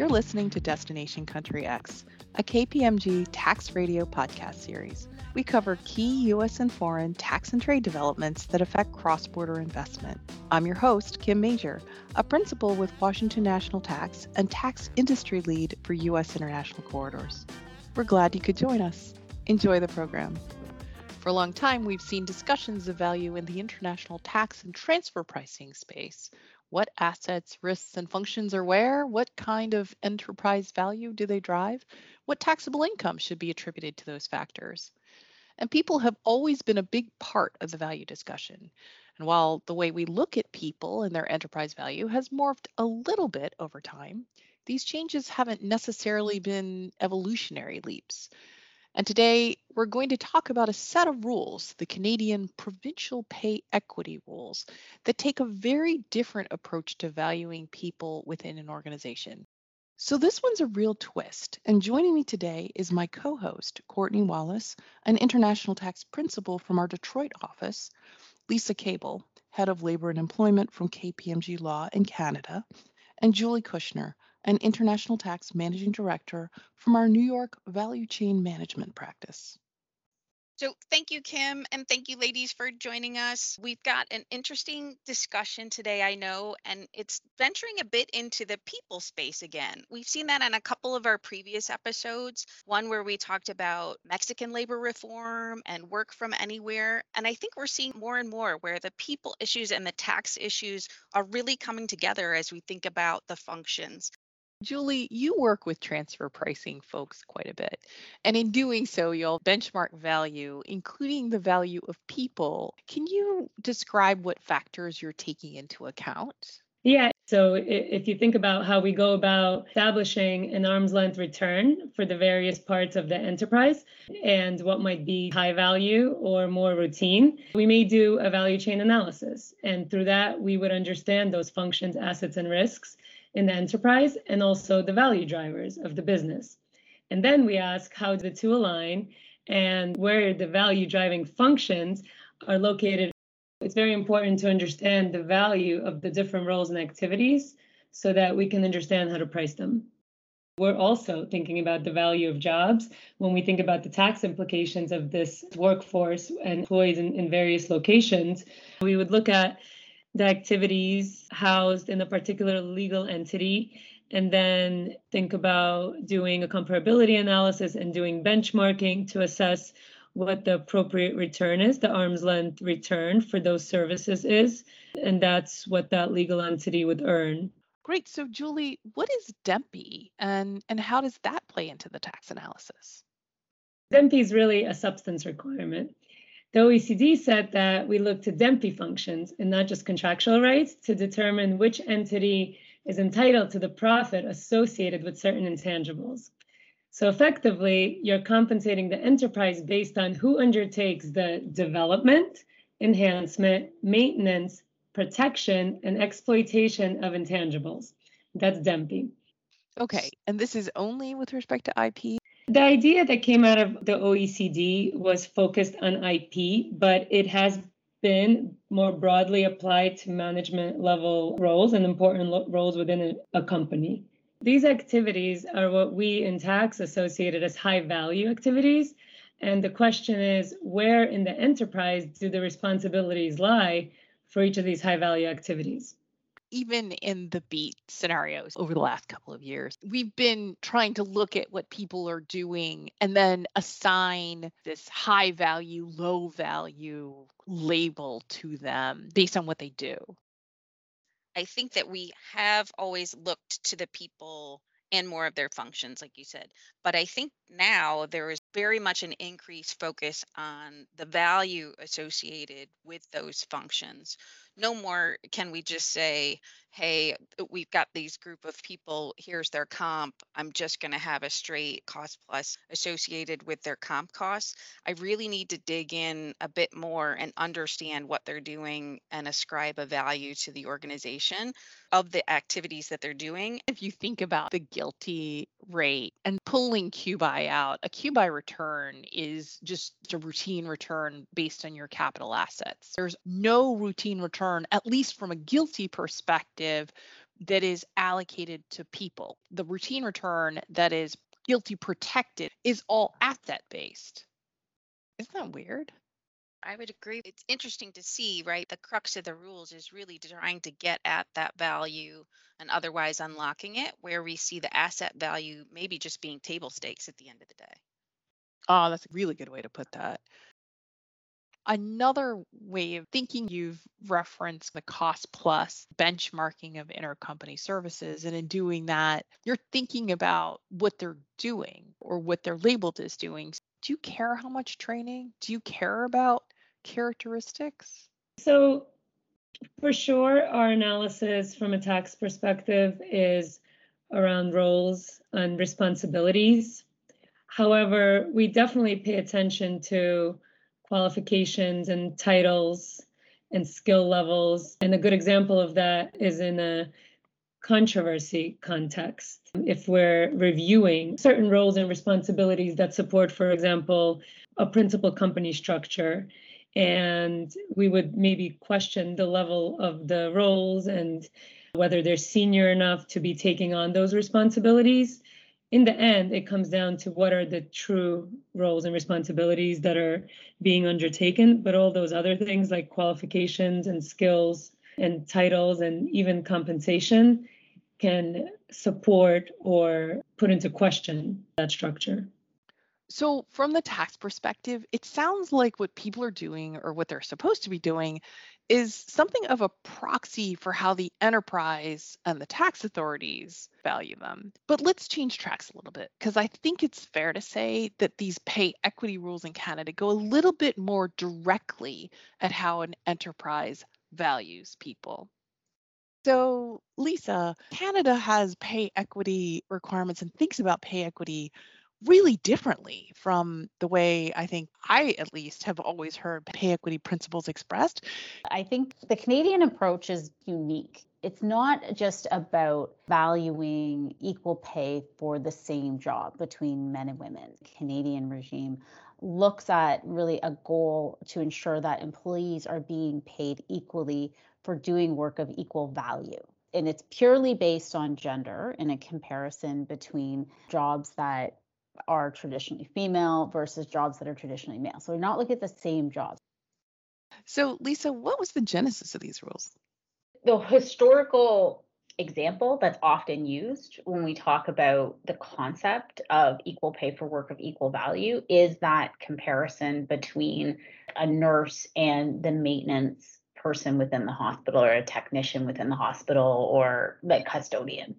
You're listening to Destination Country X, a KPMG tax radio podcast series. We cover key U.S. and foreign tax and trade developments that affect cross border investment. I'm your host, Kim Major, a principal with Washington National Tax and tax industry lead for U.S. international corridors. We're glad you could join us. Enjoy the program. For a long time, we've seen discussions of value in the international tax and transfer pricing space, what assets, risks, and functions are where? What kind of enterprise value do they drive? What taxable income should be attributed to those factors? And people have always been a big part of the value discussion. And while the way we look at people and their enterprise value has morphed a little bit over time, these changes haven't necessarily been evolutionary leaps. And today we're going to talk about a set of rules, the Canadian Provincial Pay Equity Rules, that take a very different approach to valuing people within an organization. So this one's a real twist. And joining me today is my co-host, Courtney Wallace, an international tax principal from our Detroit office, Lisa Cable, head of labor and employment from KPMG Law in Canada, and Julie Kushner, an international tax managing director from our New York value chain management practice. So, thank you, Kim, and thank you, ladies, for joining us. We've got an interesting discussion today, I know, and it's venturing a bit into the people space again. We've seen that in a couple of our previous episodes, one where we talked about Mexican labor reform and work from anywhere. And I think we're seeing more and more where the people issues and the tax issues are really coming together as we think about the functions. Julie, you work with transfer pricing folks quite a bit. And in doing so, you'll benchmark value, including the value of people. Can you describe what factors you're taking into account? Yeah. So if you think about how we go about establishing an arm's length return for the various parts of the enterprise and what might be high value or more routine, we may do a value chain analysis. And through that, we would understand those functions, assets, and risks in the enterprise and also the value drivers of the business. And then we ask how the two align and where the value driving functions are located. It's very important to understand the value of the different roles and activities so that we can understand how to price them. We're also thinking about the value of jobs when we think about the tax implications of this workforce and employees in, in various locations. We would look at the activities housed in a particular legal entity and then think about doing a comparability analysis and doing benchmarking to assess what the appropriate return is, the arm's length return for those services is, and that's what that legal entity would earn. Great. So, Julie, what is DEMPE and, and how does that play into the tax analysis? DEMPE is really a substance requirement. The OECD said that we look to DEMPE functions and not just contractual rights to determine which entity is entitled to the profit associated with certain intangibles. So effectively, you're compensating the enterprise based on who undertakes the development, enhancement, maintenance, protection, and exploitation of intangibles. That's DEMPE. Okay, and this is only with respect to IP? The idea that came out of the OECD was focused on IP, but it has been more broadly applied to management level roles and important lo- roles within a, a company. These activities are what we in tax associated as high value activities. And the question is where in the enterprise do the responsibilities lie for each of these high value activities? Even in the beat scenarios over the last couple of years, we've been trying to look at what people are doing and then assign this high value, low value label to them based on what they do. I think that we have always looked to the people and more of their functions, like you said. But I think now there is very much an increased focus on the value associated with those functions. No more can we just say hey uh, we've got these group of people here's their comp i'm just going to have a straight cost plus associated with their comp costs. I really need to dig in a bit more and understand what they're doing and ascribe a value to the organization of the activities that they're doing. If you think about the GILTI rate and pulling QBI out a QBI return is just a routine return based on your capital assets there's no routine return at least from a GILTI perspective that is allocated to people. The routine return that is GILTI protected is all asset based. Isn't that weird? I would agree. It's interesting to see, right? The crux of the rules is really trying to get at that value and otherwise unlocking it, where we see the asset value maybe just being table stakes at the end of the day. Oh, that's a really good way to put that. Another way of thinking you've referenced the cost plus benchmarking of intercompany services. And in doing that, you're thinking about what they're doing or what they're labeled as doing. Do you care how much training? Do you care about characteristics? So, for sure, our analysis from a tax perspective is around roles and responsibilities. However, we definitely pay attention to qualifications and titles and skill levels. And a good example of that is in a controversy context. If we're reviewing certain roles and responsibilities that support, for example, a principal company structure, and we would maybe question the level of the roles and whether they're senior enough to be taking on those responsibilities in the end, it comes down to what are the true roles and responsibilities that are being undertaken. But all those other things like qualifications and skills and titles and even compensation can support or put into question that structure. So, from the tax perspective, it sounds like what people are doing or what they're supposed to be doing is something of a proxy for how the enterprise and the tax authorities value them. But let's change tracks a little bit because I think it's fair to say that these pay equity rules in Canada go a little bit more directly at how an enterprise values people. So, Lisa, Canada has pay equity requirements and thinks about pay equity really differently from the way I think I, at least, have always heard pay equity principles expressed. I think the Canadian approach is unique. It's not just about valuing equal pay for the same job between men and women. The Canadian regime looks at really a goal to ensure that employees are being paid equally for doing work of equal value and it's purely based on gender in a comparison between jobs that are traditionally female versus jobs that are traditionally male. So we're not looking at the same jobs. So, Lisa, what was the genesis of these rules? The historical example that's often used when we talk about the concept of equal pay for work of equal value is that comparison between a nurse and the maintenance person within the hospital or a technician within the hospital or the custodian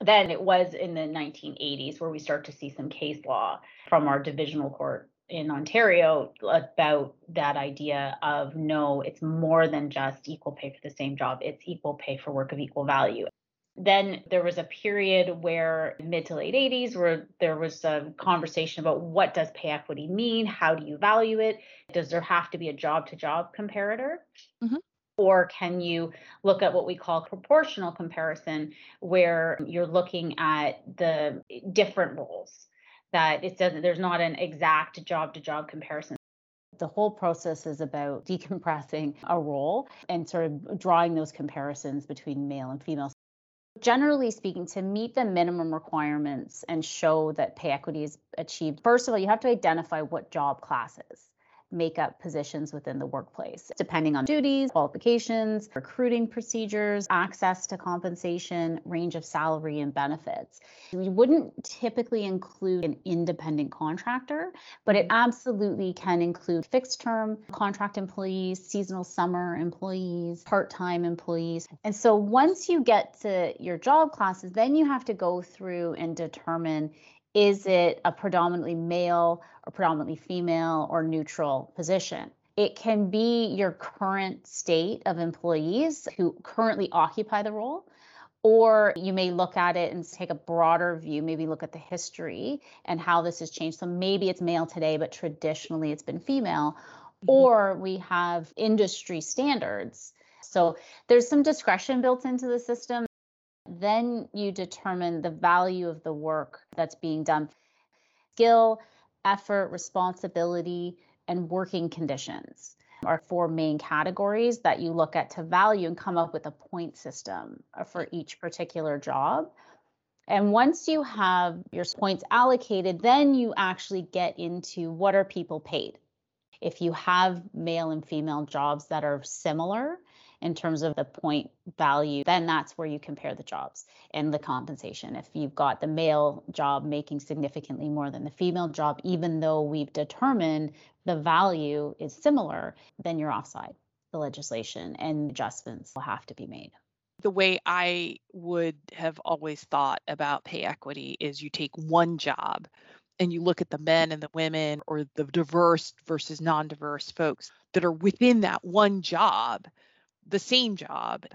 then it was in the 1980s where we start to see some case law from our divisional court in Ontario about that idea of no, it's more than just equal pay for the same job, it's equal pay for work of equal value. Then there was a period where mid to late 80s where there was a conversation about what does pay equity mean? How do you value it? Does there have to be a job to job comparator? Mm-hmm. Or can you look at what we call proportional comparison, where you're looking at the eh, different roles? That it doesn't, there's not an exact job to job comparison. The whole process is about decompressing a role and sort of drawing those comparisons between male and female. Generally speaking, to meet the minimum requirements and show that pay equity is achieved, first of all, you have to identify what job classes make up positions within the workplace, depending on duties, qualifications, recruiting procedures, access to compensation, range of salary and benefits. We wouldn't typically include an independent contractor, but it mm-hmm. absolutely can include fixed term contract employees, seasonal summer employees, part time employees. And so once you get to your job classes, then you have to go through and determine is it a predominantly male or predominantly female or neutral position? It can be your current state of employees who currently occupy the role, or you may look at it and take a broader view, maybe look at the history and how this has changed. So maybe it's male today, but traditionally it's been female, mm-hmm. or we have industry standards. So there's some discretion built into the system then you determine the value of the work that's being done. Skill, effort, responsibility, and working conditions. are four main categories that you look at to value and come up with a point system for each particular job. And once you have your points allocated, then you actually get into what are people paid. If you have male and female jobs that are similar, in terms of the point value, then that's where you compare the jobs and the compensation. If you've got the male job making significantly more than the female job, even though we've determined the value is similar, then you're offside the legislation and adjustments will have to be made. The way I would have always thought about pay equity is you take one job and you look at the men and the women or the diverse versus non diverse folks that are within that one job the same job,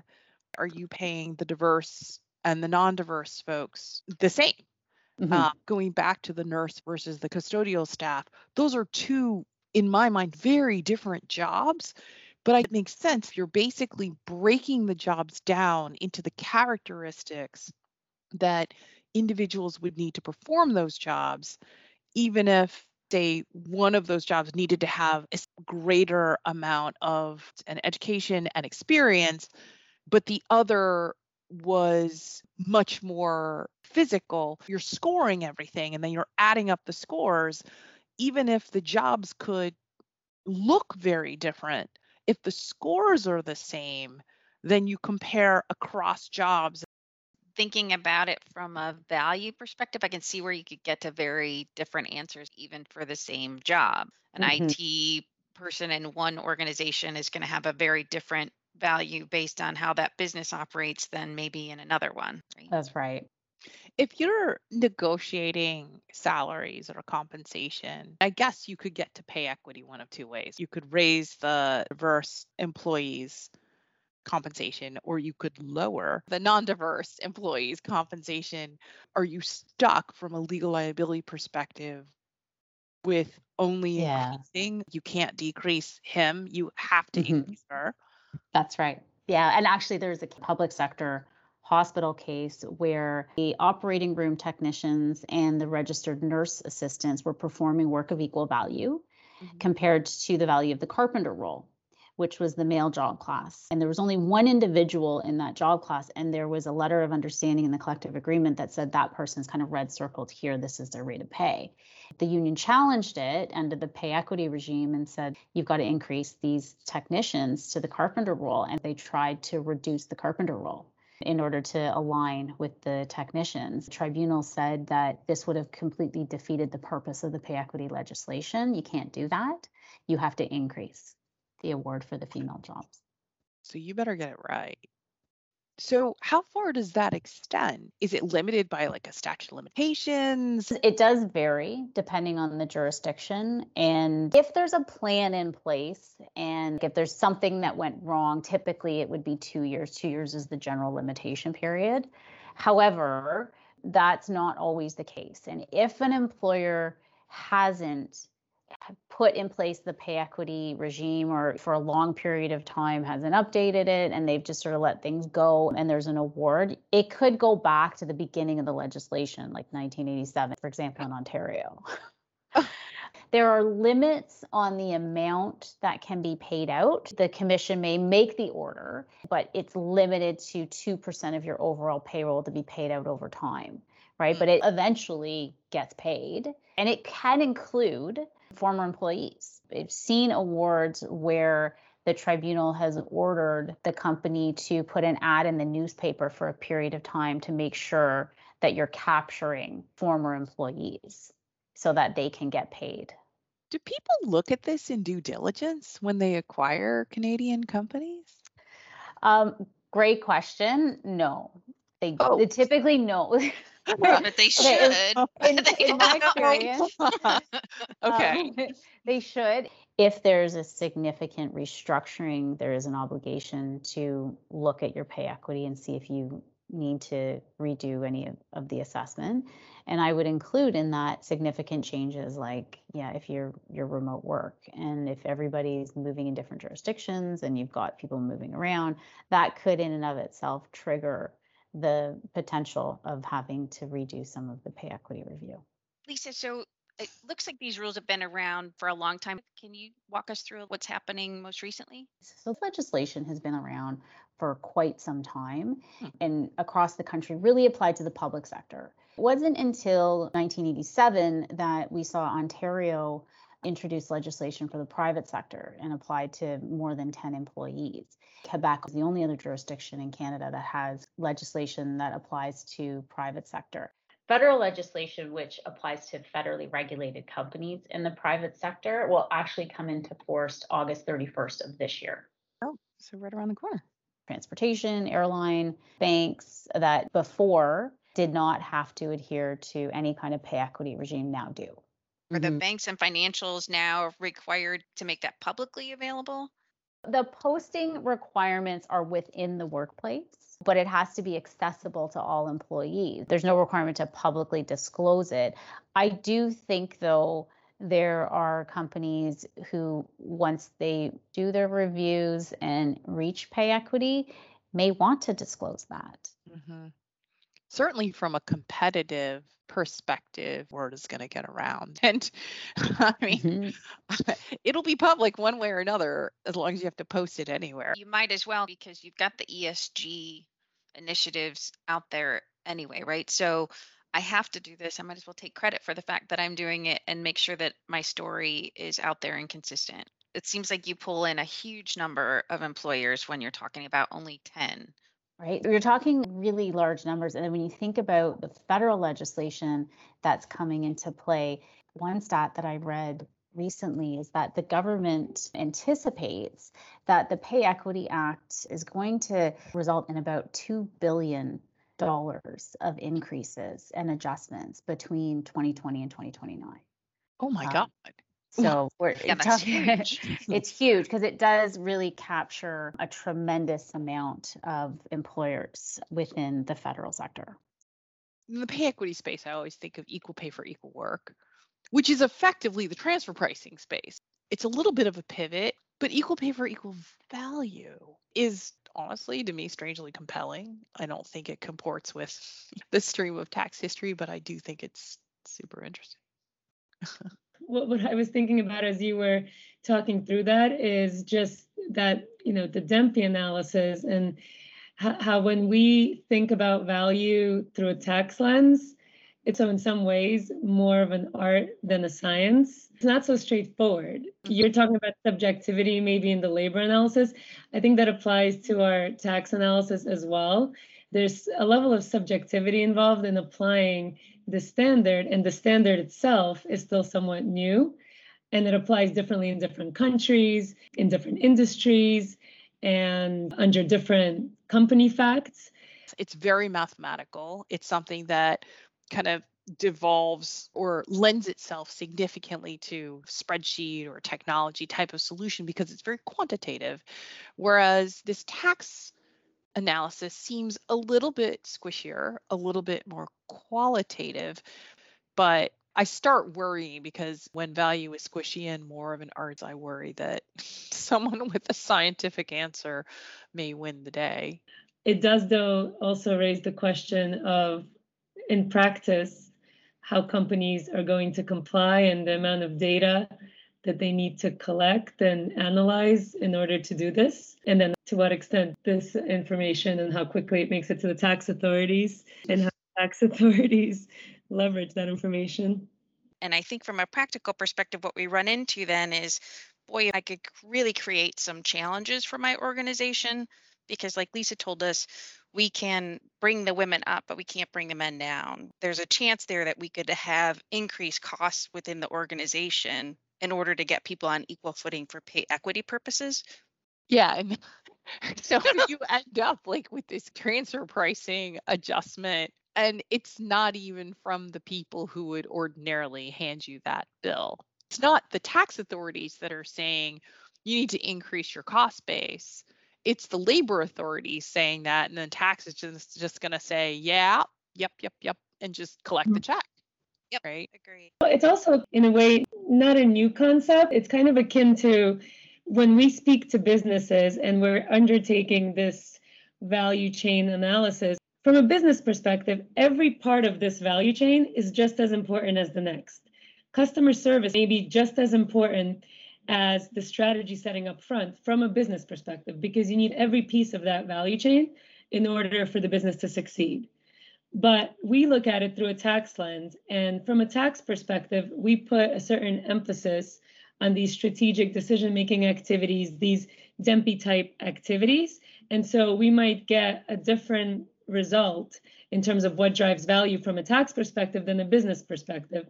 are you paying the diverse and the non-diverse folks the same? Mm-hmm. Uh, going back to the nurse versus the custodial staff, those are two, in my mind, very different jobs. But it makes sense. You're basically breaking the jobs down into the characteristics that individuals would need to perform those jobs, even if say one of those jobs needed to have a greater amount of an education and experience, but the other was much more physical. You're scoring everything and then you're adding up the scores, even if the jobs could look very different. If the scores are the same, then you compare across jobs thinking about it from a value perspective, I can see where you could get to very different answers, even for the same job. An mm-hmm. IT person in one organization is going to have a very different value based on how that business operates than maybe in another one. Right? That's right. If you're negotiating salaries or compensation, I guess you could get to pay equity one of two ways. You could raise the diverse employees compensation or you could lower the non-diverse employees compensation are you stuck from a legal liability perspective with only yeah. increasing you can't decrease him you have to mm-hmm. increase her that's right yeah and actually there's a public sector hospital case where the operating room technicians and the registered nurse assistants were performing work of equal value mm-hmm. compared to the value of the carpenter role which was the male job class. And there was only one individual in that job class, and there was a letter of understanding in the collective agreement that said that person's kind of red circled here, this is their rate of pay. The union challenged it under the pay equity regime and said, you've got to increase these technicians to the carpenter role. And they tried to reduce the carpenter role in order to align with the technicians. The tribunal said that this would have completely defeated the purpose of the pay equity legislation. You can't do that. You have to increase the award for the female jobs. So you better get it right. So how far does that extend? Is it limited by like a statute of limitations? It does vary depending on the jurisdiction. And if there's a plan in place and if there's something that went wrong, typically it would be two years. Two years is the general limitation period. However, that's not always the case. And if an employer hasn't put in place the pay equity regime or for a long period of time hasn't updated it and they've just sort of let things go and there's an award, it could go back to the beginning of the legislation, like 1987, for example, in Ontario. there are limits on the amount that can be paid out. The commission may make the order, but it's limited to 2% of your overall payroll to be paid out over time, right? Hmm. But it eventually gets paid. And it can include former employees. I've seen awards where the tribunal has ordered the company to put an ad in the newspaper for a period of time to make sure that you're capturing former employees so that they can get paid. Do people look at this in due diligence when they acquire Canadian companies? Um, great question. No, they, oh. they typically no. but they should. Okay, in, in, in my experience, okay, um, they should. If there's a significant restructuring, there is an obligation to look at your pay equity and see if you need to redo any of, of the assessment. And I would include in that significant changes like, yeah, if you're your remote work and if everybody's moving in different jurisdictions and you've got people moving around, that could in and of itself trigger the potential of having to redo some of the pay equity review. Lisa, so it looks like these rules have been around for a long time. Can you walk us through what's happening most recently? So, legislation has been around for quite some time Hmm. and across the country, really applied to the public sector. It wasn't until 1987 that we saw Ontario introduce legislation for the private sector and applied to more than 10 employees. Quebec is the only other jurisdiction in Canada that has legislation that applies to private sector. Federal legislation, which applies to federally regulated companies in the private sector, will actually come into force August 31st of this year. Oh, so right around the corner. Transportation, airline, banks that before did not have to adhere to any kind of pay equity regime now do. Are the Mhm. banks and financials now required to make that publicly available? The posting requirements are within the workplace, but it has to be accessible to all employees. There's no requirement to publicly disclose it. I do think, though, there are companies who, once they do their reviews and reach pay equity, may want to disclose that. hmm Certainly, from a competitive perspective, word is going to get around. And I mean, Mhm. it'll be public one way or another as long as you have to post it anywhere. You might as well because you've got the ESG initiatives out there anyway, right? So I have to do this. I might as well take credit for the fact that I'm doing it and make sure that my story is out there and consistent. It seems like you pull in a huge number of employers when you're talking about only 10. Right. We're talking really large numbers. And then when you think about the federal legislation that's coming into play, one stat that I read recently is that the government anticipates that the Pay Equity Act is going to result in about $2 billion of increases and adjustments between 2020 and 2029. Oh my Um, God. So we're Yeah, talking, huge. it's huge because it does really capture a tremendous amount of employers within the federal sector. In the pay equity space, I always think of equal pay for equal work, which is effectively the transfer pricing space. It's a little bit of a pivot, but equal pay for equal value is honestly, to me, strangely compelling. I don't think it comports with the stream of tax history, but I do think it's super interesting. what, what I was thinking about as you were talking through that is just that, you know, the DEMPE analysis and how, how when we think about value through a tax lens, it's in some ways more of an art than a science. It's not so straightforward. Mm-hmm. You're talking about subjectivity maybe in the labor analysis. I think that applies to our tax analysis as well. There's a level of subjectivity involved in applying the standard, and the standard itself is still somewhat new, and it applies differently in different countries, in different industries, and under different company facts. It's very mathematical. It's something that kind of devolves or lends itself significantly to spreadsheet or technology type of solution because it's very quantitative. Whereas this tax analysis seems a little bit squishier, a little bit more qualitative, but I start worrying because when value is squishy and more of an arts, I worry that someone with a scientific answer may win the day. It does, though, also raise the question of, in practice, how companies are going to comply and the amount of data that they need to collect and analyze in order to do this. And then to what extent this information and how quickly it makes it to the tax authorities and how tax authorities leverage that information. And I think from a practical perspective, what we run into then is boy, I could really create some challenges for my organization because, like Lisa told us, we can bring the women up, but we can't bring the men down. There's a chance there that we could have increased costs within the organization in order to get people on equal footing for pay equity purposes. Yeah. And so you end up like with this transfer pricing adjustment, and it's not even from the people who would ordinarily hand you that bill. It's not the tax authorities that are saying you need to increase your cost base. It's the labor authorities saying that, and then tax is just, just going to say, yeah, yep, yep, yep, and just collect the mm-hmm. check. Yep. Right. Agreed. It's also, in a way, not a new concept. It's kind of akin to when we speak to businesses and we're undertaking this value chain analysis. From a business perspective, every part of this value chain is just as important as the next. customer service may be just as important as the strategy setting up front from a business perspective because you need every piece of that value chain in order for the business to succeed. But we look at it through a tax lens. And from a tax perspective, we put a certain emphasis on these strategic decision making activities, these DEMPE type activities. And so we might get a different result in terms of what drives value from a tax perspective than a business perspective.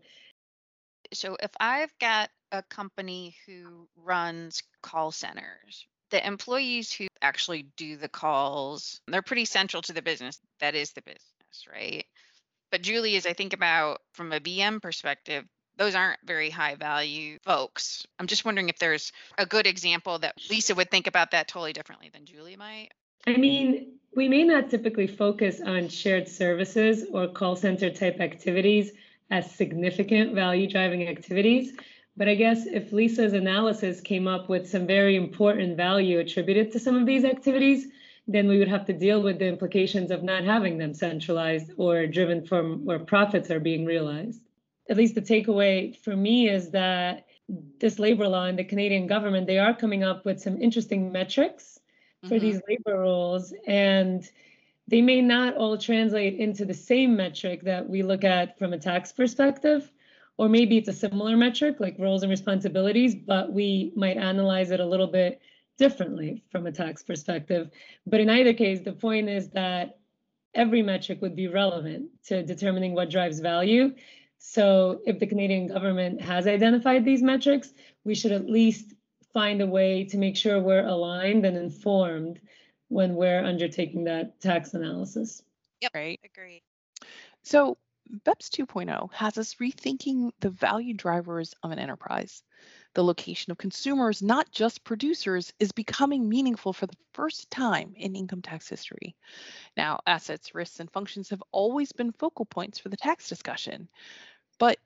So if I've got a company who runs call centers, the employees who actually do the calls, they're pretty central to the business. That is the business, right? But Julie, as I think about from a BM perspective, those aren't very high value folks. I'm just wondering if there's a good example that Lisa would think about that totally differently than Julie might. I mean, we may not typically focus on shared services or call center type activities as significant value driving activities. But I guess if Lisa's analysis came up with some very important value attributed to some of these activities, then we would have to deal with the implications of not having them centralized or driven from where profits are being realized. At least the takeaway for me is that this labor law and the Canadian government, they are coming up with some interesting metrics for mm-hmm. these labor rules. And they may not all translate into the same metric that we look at from a tax perspective, or maybe it's a similar metric like roles and responsibilities, but we might analyze it a little bit differently from a tax perspective. But in either case, the point is that every metric would be relevant to determining what drives value. So if the Canadian government has identified these metrics, we should at least find a way to make sure we're aligned and informed when we're undertaking that tax analysis. Yep. Right. Agree. So BEPS 2.0 has us rethinking the value drivers of an enterprise. The location of consumers, not just producers, is becoming meaningful for the first time in income tax history. Now, assets, risks, and functions have always been focal points for the tax discussion. But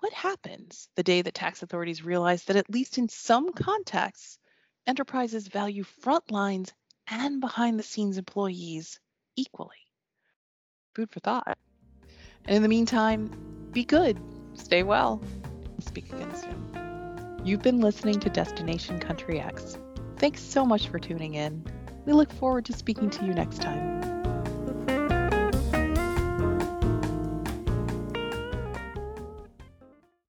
what happens the day that tax authorities realize that, at least in some contexts, enterprises value front lines and behind the scenes employees equally? Food for thought. And in the meantime, be good, stay well. Speak again soon. You've been listening to Destination Country X. Thanks so much for tuning in. We look forward to speaking to you next time.